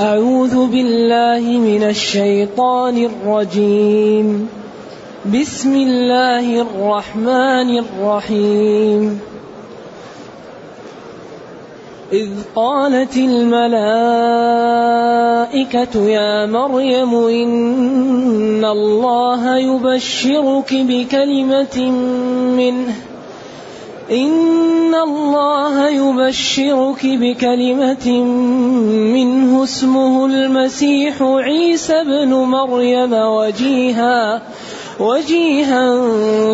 أعوذ بالله من الشيطان الرجيم. بسم الله الرحمن الرحيم. إذ قالت الملائكة يا مريم إن الله يبشرك بكلمة منه إن الله يبشرك بكلمة منه اسمه المسيح عيسى بن مريم وجيها وجيها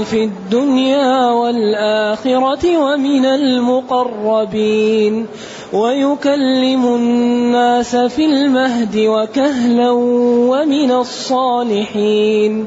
في الدنيا والآخرة ومن المقربين ويكلم الناس في المهد وكهلا ومن الصالحين.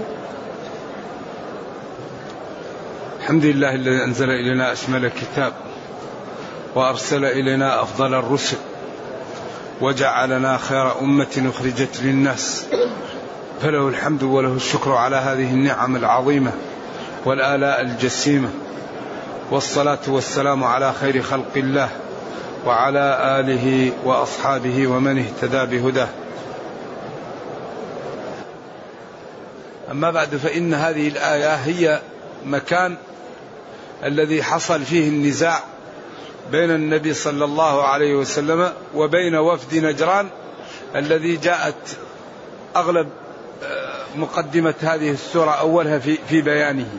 الحمد لله الذي أنزل إلينا أشمل الكتاب وأرسل إلينا أفضل الرسل وجعلنا خير أمة أخرجت للناس فله الحمد وله الشكر على هذه النعم العظيمة والآلاء الجسيمة والصلاة والسلام على خير خلق الله وعلى آله وأصحابه ومن اهتدى بهداه. أما بعد فإن هذه الآية هي مكان الذي حصل فيه النزاع بين النبي صلى الله عليه وسلم وبين وفد نجران الذي جاءت أغلب آه، مقدمة هذه السورة أولها في في بيانه.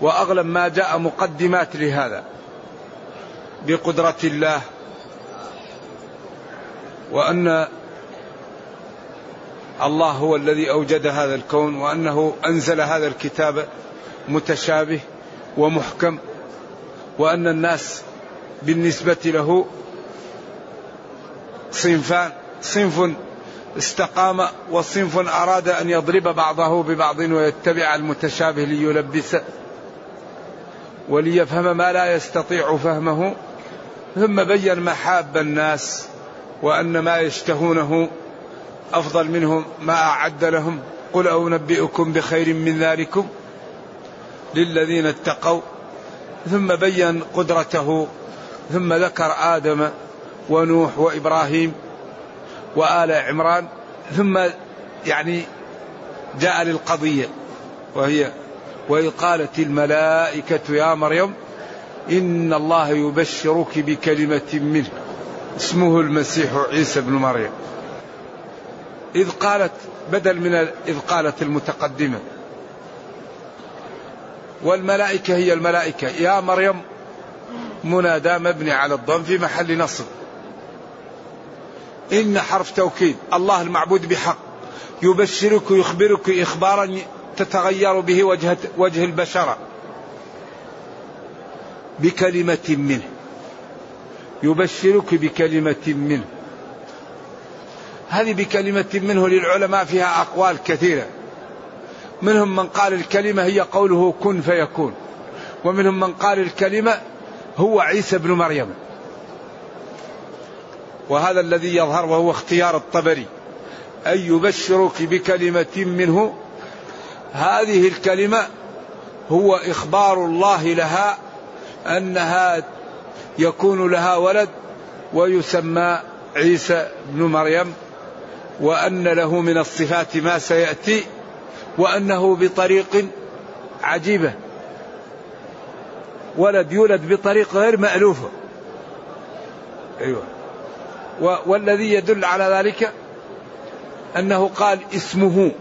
وأغلب ما جاء مقدمات لهذا. بقدرة الله. وأن الله هو الذي أوجد هذا الكون وأنه أنزل هذا الكتاب متشابه ومحكم وأن الناس بالنسبة له صنفان صنف استقام وصنف أراد أن يضرب بعضه ببعض ويتبع المتشابه ليلبس وليفهم ما لا يستطيع فهمه ثم بين محاب الناس وأن ما يشتهونه أفضل منهم ما أعد لهم. قل أنبئكم بخير من ذلكم. للذين اتقوا ثم بين قدرته ثم ذكر آدم ونوح وإبراهيم وآل عمران ثم يعني جاء للقضية وهي وإذ قالت الملائكة يا مريم إن الله يبشرك بكلمة منه اسمه المسيح عيسى بن مريم. إذ قالت بدل من إذ قالت المتقدمة والملائكة هي الملائكة. يا مريم منادى مبني على الضم في محل نصب. إن حرف توكيد الله المعبود بحق. يبشرك ويخبرك إخبارا تتغير به وجه, وجه البشرة بكلمة منه. يبشرك بكلمة منه. هذه بكلمة منه للعلماء فيها أقوال كثيرة. منهم من قال الكلمة هي قوله كن فيكون. ومنهم من قال الكلمة هو عيسى بن مريم. وهذا الذي يظهر وهو اختيار الطبري. أن يبشرك بكلمة منه. هذه الكلمة هو إخبار الله لها أنها يكون لها ولد ويسمى عيسى بن مريم. وأن له من الصفات ما سيأتي. وأنه بطريق عجيبة. ولد يولد بطريقة غير مألوفة أيوة. والذي يدل على ذلك أنه قال اسمه.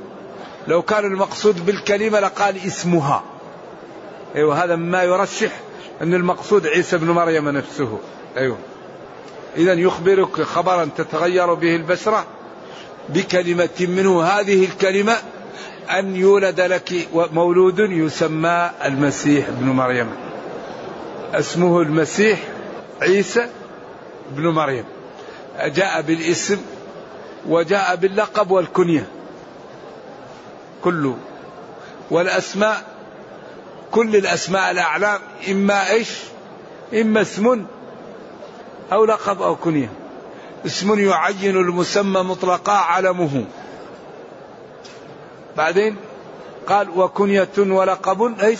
لو كان المقصود بالكلمة لقال اسمها. أيوة هذا مما يرشح أن المقصود عيسى بن مريم نفسه. أيوة. إذا يخبرك خبرا تتغير به البشرة بكلمة منه. هذه الكلمة أن يولد لك مولود يسمى المسيح ابن مريم. اسمه المسيح عيسى بن مريم. جاء بالاسم وجاء باللقب والكنية. كله. والأسماء كل الأسماء الأعلام إما إيش؟ إما اسم أو لقب أو كنية. اسم يعين المسمى مطلقا علمه. بعدين قال وكنية ولقب إيش؟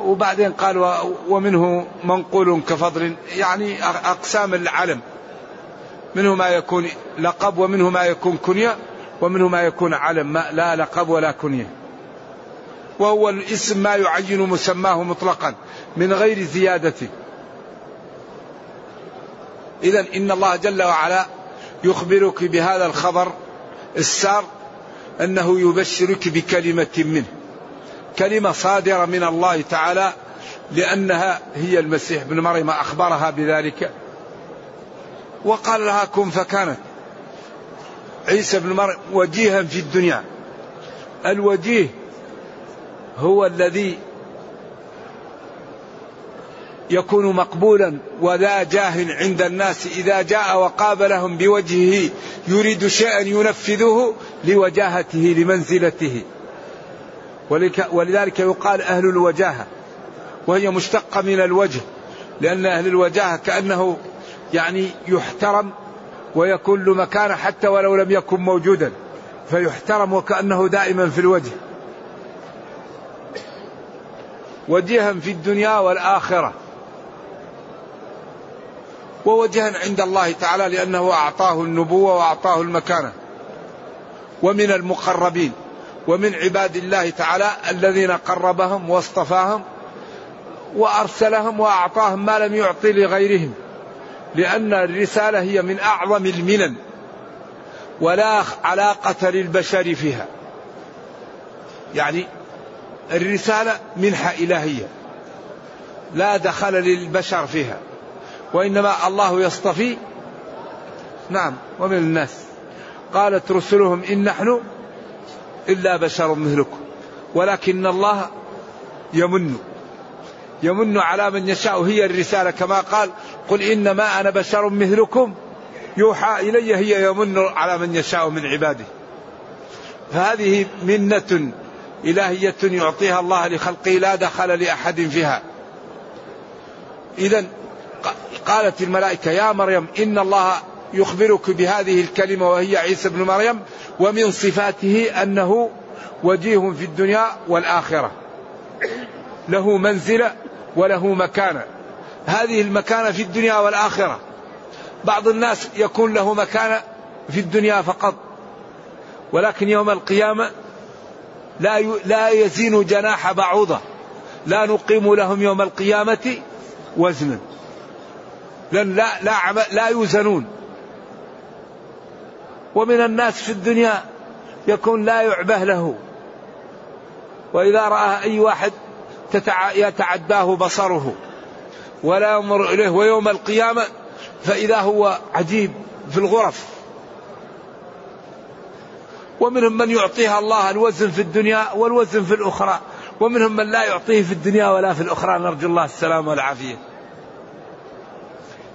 وبعدين قال ومنه منقول كفضل يعني أقسام العلم. منه ما يكون لقب ومنه ما يكون كنية ومنه ما يكون علم. لا لقب ولا كنية. وهو الاسم ما يعين مسماه مطلقا من غير زيادة. إذا إن الله جل وعلا يخبرك بهذا الخبر السار أنه يبشرك بكلمة منه. كلمة صادرة من الله تعالى لأنها هي المسيح بن مريم أخبرها بذلك. وقال لها كن فكانت عيسى بن مريم وجيها في الدنيا. الوجيه هو الذي يكون مقبولا وذا جاه عند الناس إذا جاء وقابلهم بوجهه يريد شيئا ينفذه لوجاهته لمنزلته. ولذلك يقال أهل الوجاهة وهي مشتقة من الوجه لأن أهل الوجاهة كأنه يعني يحترم ويكون له مكانة حتى ولو لم يكن موجودا فيحترم وكأنه دائما في الوجه. وجيها في الدنيا والآخرة. ووجها عند الله تعالى لأنه أعطاه النبوة وأعطاه المكانة. ومن المقربين ومن عباد الله تعالى الذين قربهم واصطفاهم وأرسلهم وأعطاهم ما لم يعطي لغيرهم. لأن الرسالة هي من أعظم المنن ولا علاقة للبشر فيها. يعني الرسالة منحة إلهية لا دخل للبشر فيها. وإنما الله يصطفي. نعم ومن الناس. قالت رسلهم إن نحن إلا بشر مثلكم ولكن الله يمن. يمن على من يشاء هي الرسالة. كما قال قل إنما أنا بشر مثلكم. يوحى إلي هي يمن على من يشاء من عباده. فهذه منة إلهية يعطيها الله لخلقه لا دخل لأحد فيها. إذا قالت الملائكة يا مريم إن الله يخبرك بهذه الكلمة وهي عيسى بن مريم ومن صفاته أنه وجيه في الدنيا والآخرة. له منزلة وله مكانة. هذه المكانة في الدنيا والآخرة. بعض الناس يكون له مكانة في الدنيا فقط ولكن يوم القيامة لا لا يزين جناح بعوضة. لا نقيم لهم يوم القيامة وزنا. لأن لا لا لا يوزنون. ومن الناس في الدنيا يكون لا يعبه له. وإذا رأى أي واحد يتعداه بصره. ولا ينظر إليه. ويوم القيامة فإذا هو عجيب في الغرف. ومنهم من يعطيها الله الوزن في الدنيا والوزن في الأخرى. ومنهم من لا يعطيه في الدنيا ولا في الأخرى. نرجو الله السلامة والعافية.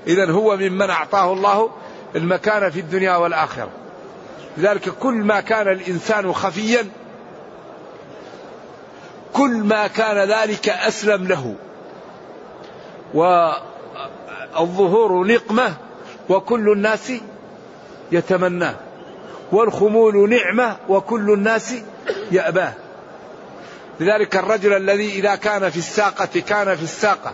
إذا هو ممن أعطاه الله المكان في الدنيا والآخرة. لذلك كل ما كان الإنسان خفيا كل ما كان ذلك أسلم له. والظهور نقمة وكل الناس يتمناه. والخمول نعمة وكل الناس يأباه. لذلك الرجل الذي إذا كان في الساقة كان في الساقة.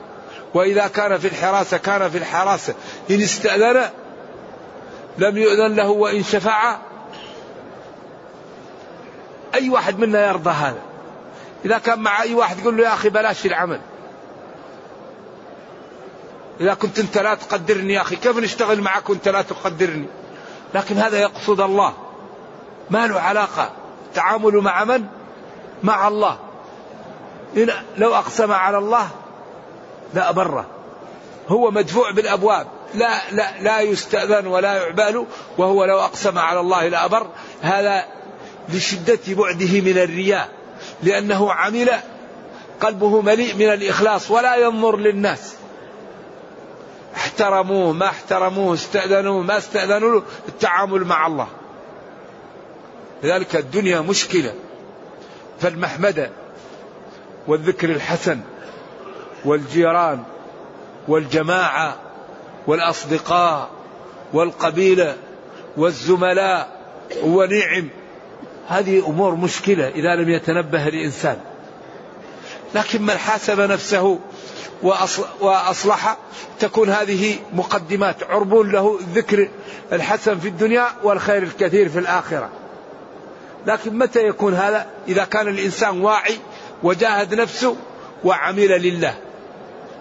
وإذا كان في الحراسة كان في الحراسة إن استأذن لم يؤذن له وإن شفع. أي واحد منا يرضى هذا؟ إذا كان مع أي واحد يقول له يا أخي بلاش العمل. إذا كنت أنت لا تقدرني يا أخي كيف نشتغل معك وأنت لا تقدرني؟ لكن هذا يقصد الله. ما له علاقة. تعامل مع من؟ مع الله. إن لو أقسم على الله لا بره هو مدفوع بالأبواب. لا لا لا يستأذن ولا يعبال وهو لو أقسم على الله لأبر هذا لشدة بعده من الرياء لأنه عمل قلبه مليء من الإخلاص ولا ينظر للناس. احترموه ما احترموه استأذنوه ما استأذنوا له التعامل مع الله. لذلك الدنيا مشكلة. فالمحمدة والذكر الحسن والجيران والجماعة والأصدقاء والقبيلة والزملاء ونعم. هذه أمور مشكلة إذا لم يتنبه الإنسان. لكن من حاسب نفسه وأصلح تكون هذه مقدمات عربون له الذكر الحسن في الدنيا والخير الكثير في الآخرة. لكن متى يكون هذا؟ إذا كان الإنسان واعي وجاهد نفسه وعمل لله.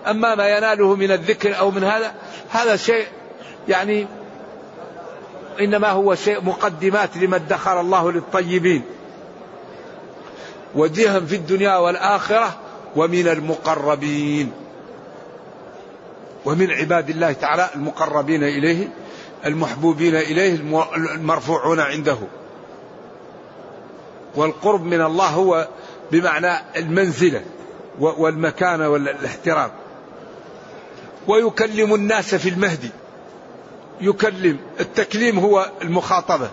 أما ما يناله من الذكر أو من هذا هذا شيء يعني إنما هو شيء مقدمات لما ادخر الله للطيبين. وجيها في الدنيا والآخرة ومن المقربين. ومن عباد الله تعالى المقربين إليه المحبوبين إليه المرفوعون عنده. والقرب من الله هو بمعنى المنزلة والمكانة والاحترام. ويكلم الناس في المهدي يكلم التكليم هو المخاطبة.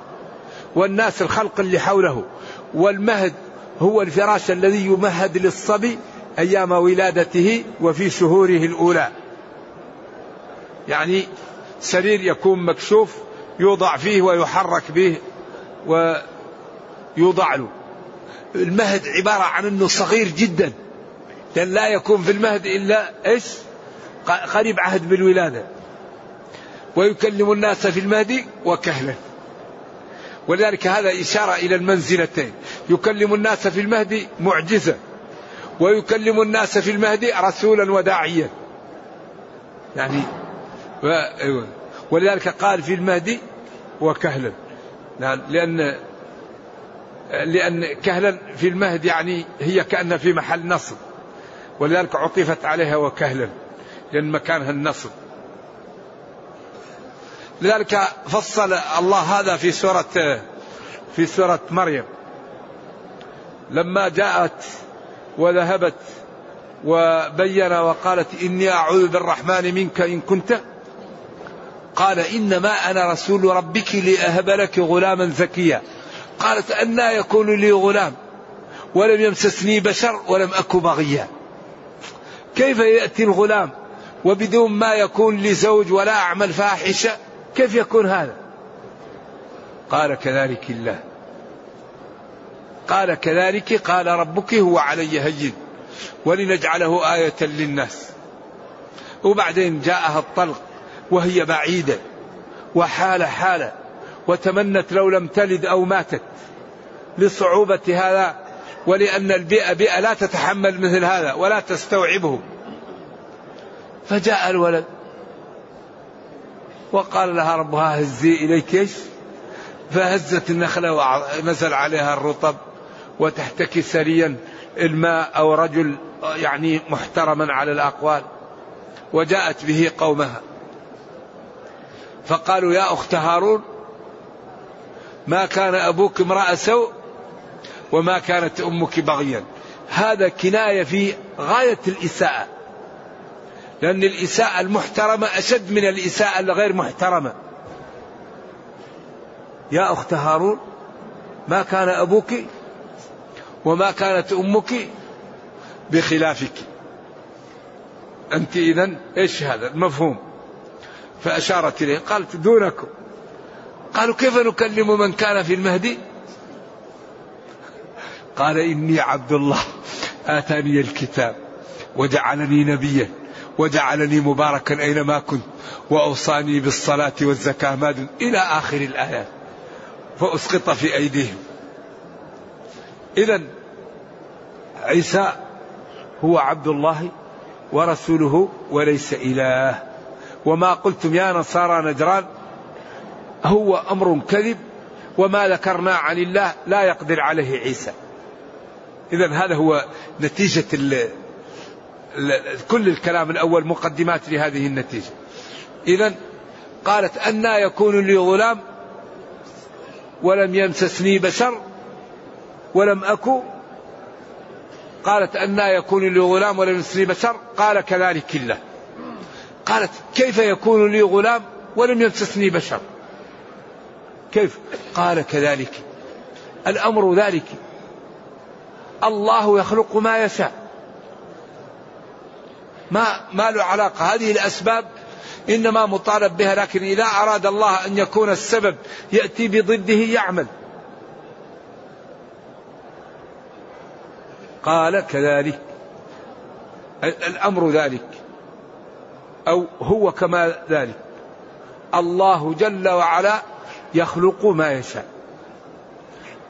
والناس الخلق اللي حوله. والمهد هو الفراش الذي يمهد للصبي أيام ولادته وفي شهوره الأولى. يعني سرير يكون مكشوف يوضع فيه ويحرك به ويوضع له. المهد عبارة عن أنه صغير جدا. لأن لا يكون في المهد إلا إيش؟ قريب عهد بالولادة. ويكلم الناس في المهدي وكهلا ولذلك هذا إشارة إلى المنزلتين. يكلم الناس في المهدي معجزة. ويكلم الناس في المهدي رسولا وداعيا يعني أيوة. ولذلك قال في المهدي وكهلا. نعم لأن لأن كهلا في المهد يعني هي كأن في محل نصب. ولذلك عطفت عليها وكهلا. لأن مكانها النصب. لذلك فصل الله هذا في سورة في سورة مريم. لما جاءت وذهبت وبين وقالت إني أعوذ بالرحمن منك إن كنت قال إنما أنا رسول ربك لأهب لك غلاما زكيا. قالت أنا يكون لي غلام ولم يمسسني بشر ولم أك بغيا كيف يأتي الغلام؟ وبدون ما يكون لي زوج ولا أعمل فاحشة كيف يكون هذا؟ قال كذلك الله. قال كذلك قال ربك هو علي هين ولنجعله آية للناس. وبعدين جاءها الطلق وهي بعيدة وحال حالة وتمنت لو لم تلد أو ماتت. لصعوبة هذا ولأن البيئة بيئة لا تتحمل مثل هذا ولا تستوعبه. فجاء الولد وقال لها ربها هزي إليك إيش؟ فهزت النخلة ونزل عليها الرطب وتحتكي سريا الماء أو رجل يعني محترما على الأقوال وجاءت به قومها. فقالوا يا أخت هارون ما كان أبوك امرأ سوء وما كانت أمك بغيا. هذا كناية في غاية الإساءة. لأن الإساءة المحترمة أشد من الإساءة الغير محترمة. يا أخت هارون ما كان أبوك وما كانت أمك بخلافك. أنت إذا إيش هذا؟ المفهوم. فأشارت إليه. قالت دونكم. قالوا كيف نكلم من كان في المهدي؟ قال إني عبد الله آتاني الكتاب وجعلني نبيا. وجعلني مباركا أينما كنت وأوصاني بالصلاة والزكاة ما إلى آخر الآيات. فأسقط في أيديهم. إذا عيسى هو عبد الله ورسوله وليس إله. وما قلتم يا نصارى نجران هو أمر كذب وما ذكرنا عن الله لا يقدر عليه عيسى. إذا هذا هو نتيجة كل الكلام الأول مقدمات لهذه النتيجة. إذا قالت أنا يكون لي غلام ولم يمسسني بشر ولم أكو. قالت أنا يكون لي غلام ولم يمسسني بشر. قال كذلك الله. قالت كيف يكون لي غلام ولم يمسسني بشر؟ كيف؟ قال كذلك. الأمر ذلك. الله يخلق ما يشاء. ما ما له علاقة. هذه الأسباب إنما مطالب بها لكن إذا أراد الله أن يكون السبب يأتي بضده يعمل. قال كذلك. الأمر ذلك. أو هو كما ذلك. الله جل وعلا يخلق ما يشاء.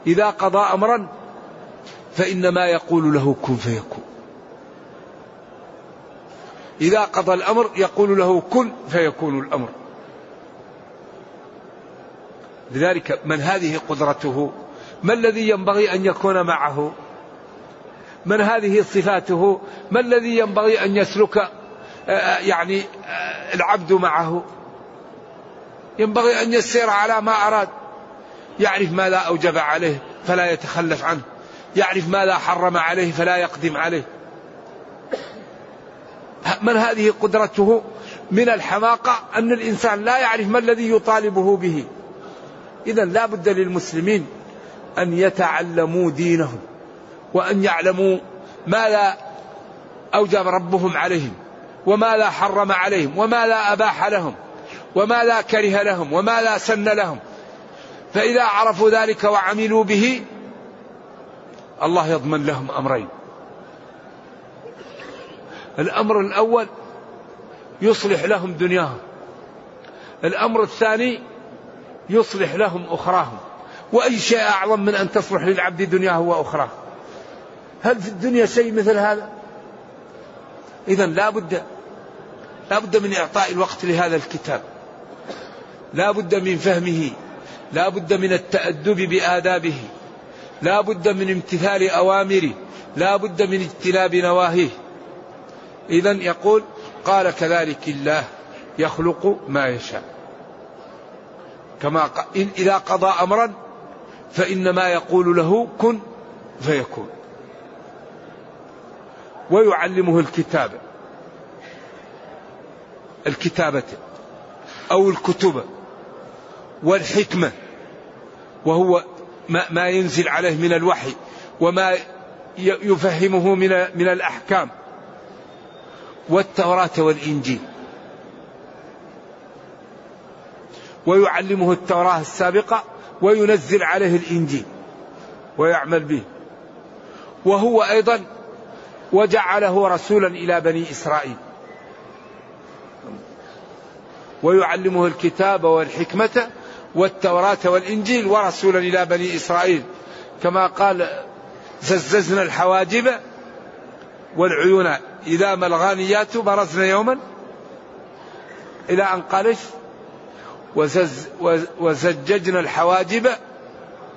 إذا قضى أمرا فإنما يقول له كن فيكون. إذا قضى الأمر يقول له كن فيكون الأمر. لذلك من هذه قدرته؟ ما الذي ينبغي أن يكون معه؟ من هذه صفاته؟ ما الذي ينبغي أن يسلك آه، آه، يعني آه، العبد معه؟ ينبغي أن يسير على ما أراد. يعرف ماذا أوجب عليه فلا يتخلف عنه. يعرف ماذا حرم عليه فلا يقدم عليه. من هذه قدرته من الحماقة أن الإنسان لا يعرف ما الذي يطالبه به. إذا لا بد للمسلمين أن يتعلموا دينهم وأن يعلموا ماذا أوجب ربهم عليهم وماذا حرم عليهم وماذا أباح لهم وماذا كره لهم وماذا سن لهم. فإذا عرفوا ذلك وعملوا به الله يضمن لهم أمرين. الأمر الأول يصلح لهم دنياهم. الأمر الثاني يصلح لهم أخراهم. وأي شيء أعظم من أن تصلح للعبد دنياه وأخراه. هل في الدنيا شيء مثل هذا؟ إذا لا بد لا بد من إعطاء الوقت لهذا الكتاب. لا بد من فهمه. لا بد من التأدب بآدابه. لا بد من امتثال أوامره. لا بد من اجتناب نواهيه. إذا يقول قال كذلك الله يخلق ما يشاء. كما إذا قضى أمرا فإنما يقول له كن فيكون. ويعلمه الكتابة الكتابة. أو الكتب. والحكمة. وهو ما ينزل عليه من الوحي. وما يفهمه من من الأحكام. والتوراة والإنجيل. ويعلمه التوراة السابقة وينزل عليه الإنجيل ويعمل به. وهو أيضا وجعله رسولا إلى بني إسرائيل. ويعلمه الكتاب والحكمة والتوراة والإنجيل ورسولا إلى بني إسرائيل. كما قال زززنا الحواجب والعيون إذا ما الغانيات برزن يوما إلى أن قالش وزز وزججنا الحواجب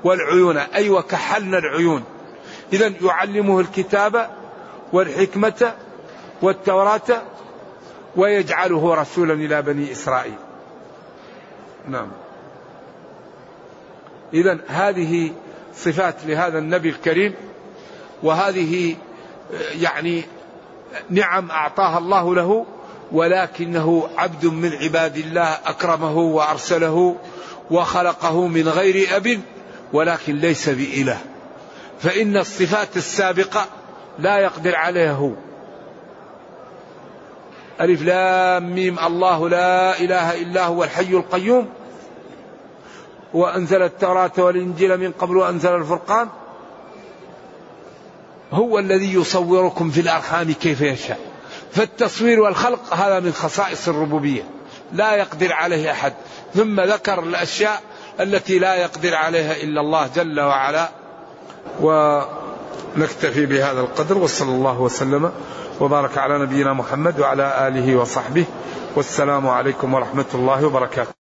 والعيون. أي وكحلنا العيون. إذا يعلمه الكتاب والحكمة والتوراة ويجعله رسولا إلى بني إسرائيل. نعم. إذا هذه صفات لهذا النبي الكريم وهذه يعني نعم أعطاها الله له ولكنه عبد من عباد الله أكرمه وأرسله وخلقه من غير أب ولكن ليس بإله. فإن الصفات السابقة لا يقدر عليها هو ألف لام ميم الله لا إله إلا هو الحي القيوم وأنزل التوراة والإنجيل من قبل وأنزل الفرقان. هو الذي يصوركم في الأرحام كيف يشاء. فالتصوير والخلق هذا من خصائص الربوبية. لا يقدر عليه أحد. ثم ذكر الأشياء التي لا يقدر عليها إلا الله جل وعلا. ونكتفي بهذا القدر. وصلى الله وسلم وبارك على نبينا محمد وعلى آله وصحبه. والسلام عليكم ورحمة الله وبركاته.